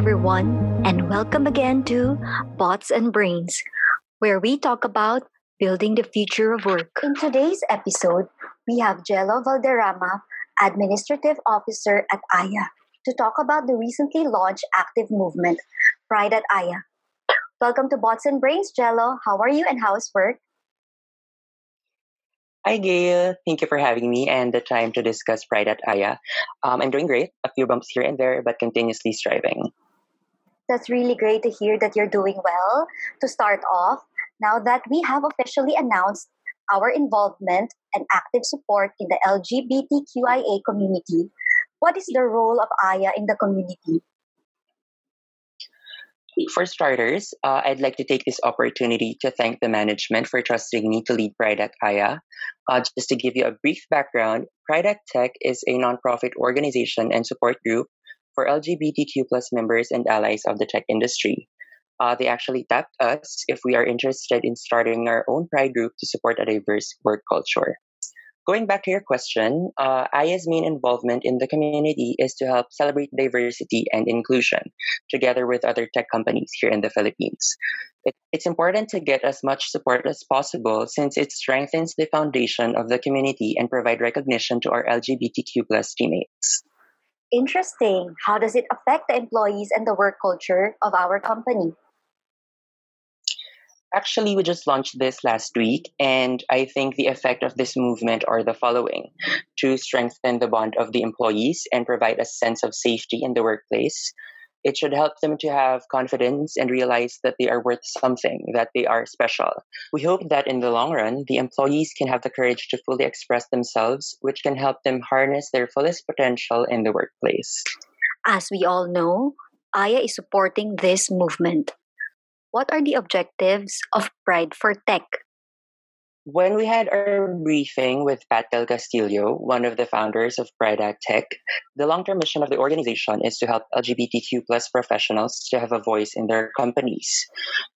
everyone, and welcome again to Bots and Brains, where we talk about building the future of work. In today's episode, we have Jello Valderrama, Administrative Officer at AYA, to talk about the recently launched active movement, Pride at AYA. Welcome to Bots and Brains, Jello. How are you and how's work? Hi, Gail. Thank you for having me and the time to discuss Pride at Aya. Um, I'm doing great. A few bumps here and there, but continuously striving. That's really great to hear that you're doing well. To start off, now that we have officially announced our involvement and active support in the LGBTQIA community, what is the role of AYA in the community? For starters, uh, I'd like to take this opportunity to thank the management for trusting me to lead Pride at Aya. Uh, just to give you a brief background, Pride at Tech is a nonprofit organization and support group for LGBTQ plus members and allies of the tech industry. Uh, they actually tapped us if we are interested in starting our own Pride group to support a diverse work culture. Going back to your question, uh, main involvement in the community is to help celebrate diversity and inclusion together with other tech companies here in the Philippines. It, it's important to get as much support as possible since it strengthens the foundation of the community and provide recognition to our LGBTQ plus teammates. Interesting. How does it affect the employees and the work culture of our company? Actually, we just launched this last week, and I think the effect of this movement are the following to strengthen the bond of the employees and provide a sense of safety in the workplace. It should help them to have confidence and realize that they are worth something, that they are special. We hope that in the long run, the employees can have the courage to fully express themselves, which can help them harness their fullest potential in the workplace. As we all know, AYA is supporting this movement. What are the objectives of Pride for Tech? When we had our briefing with Pat Del Castillo, one of the founders of Pride at Tech, the long-term mission of the organization is to help LGBTQ plus professionals to have a voice in their companies,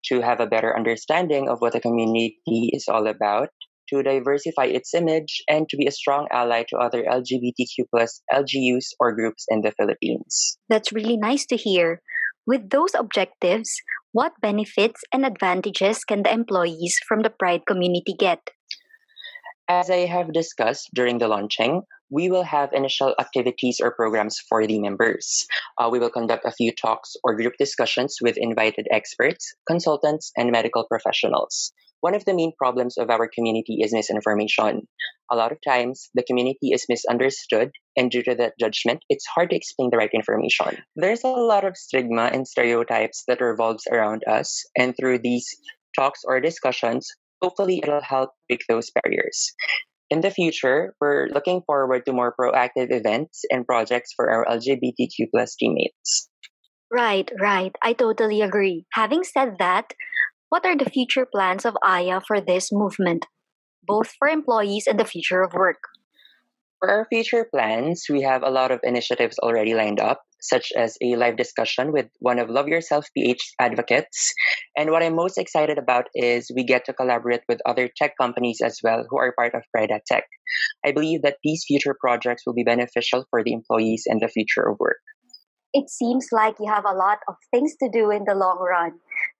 to have a better understanding of what the community is all about, to diversify its image, and to be a strong ally to other LGBTQ plus LGUs or groups in the Philippines. That's really nice to hear. With those objectives, what benefits and advantages can the employees from the Pride community get? As I have discussed during the launching, we will have initial activities or programs for the members. Uh, we will conduct a few talks or group discussions with invited experts, consultants, and medical professionals. One of the main problems of our community is misinformation. A lot of times, the community is misunderstood, and due to that judgment, it's hard to explain the right information. There's a lot of stigma and stereotypes that revolves around us, and through these talks or discussions, hopefully it'll help break those barriers. In the future, we're looking forward to more proactive events and projects for our LGBTQ plus teammates. Right, right. I totally agree. Having said that, what are the future plans of AYA for this movement, both for employees and the future of work? For our future plans, we have a lot of initiatives already lined up, such as a live discussion with one of Love Yourself PH advocates. And what I'm most excited about is we get to collaborate with other tech companies as well who are part of Pride at Tech. I believe that these future projects will be beneficial for the employees and the future of work. It seems like you have a lot of things to do in the long run.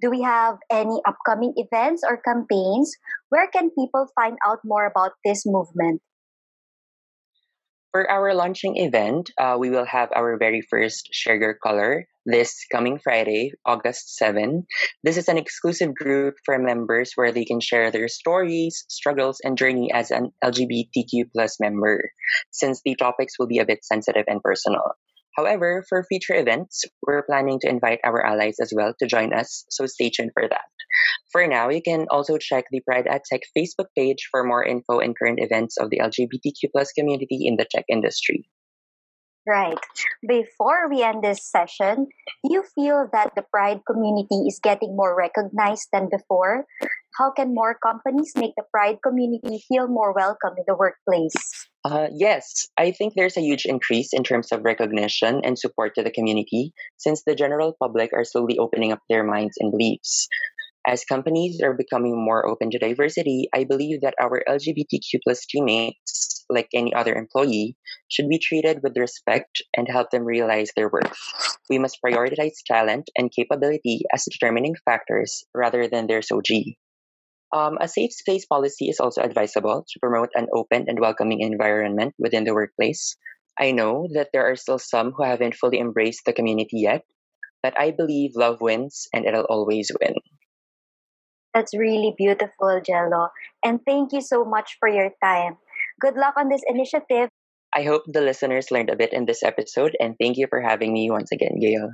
Do we have any upcoming events or campaigns? Where can people find out more about this movement? For our launching event, uh, we will have our very first Share Your Color this coming Friday, August 7. This is an exclusive group for members where they can share their stories, struggles, and journey as an LGBTQ plus member, since the topics will be a bit sensitive and personal. However, for future events, we're planning to invite our allies as well to join us, so stay tuned for that. For now, you can also check the Pride at Tech Facebook page for more info and current events of the LGBTQ plus community in the tech industry. Right. Before we end this session, do you feel that the Pride community is getting more recognized than before? How can more companies make the Pride community feel more welcome in the workplace? Uh, yes, I think there's a huge increase in terms of recognition and support to the community since the general public are slowly opening up their minds and beliefs. As companies are becoming more open to diversity, I believe that our LGBTQ plus teammates, like any other employee, should be treated with respect and help them realize their worth. We must prioritize talent and capability as determining factors rather than their SOGIE. Um, a safe space policy is also advisable to promote an open and welcoming environment within the workplace. I know that there are still some who haven't fully embraced the community yet, but I believe love wins and it'll always win. That's really beautiful, Jello. And thank you so much for your time. Good luck on this initiative. I hope the listeners learned a bit in this episode, and thank you for having me once again, Gail.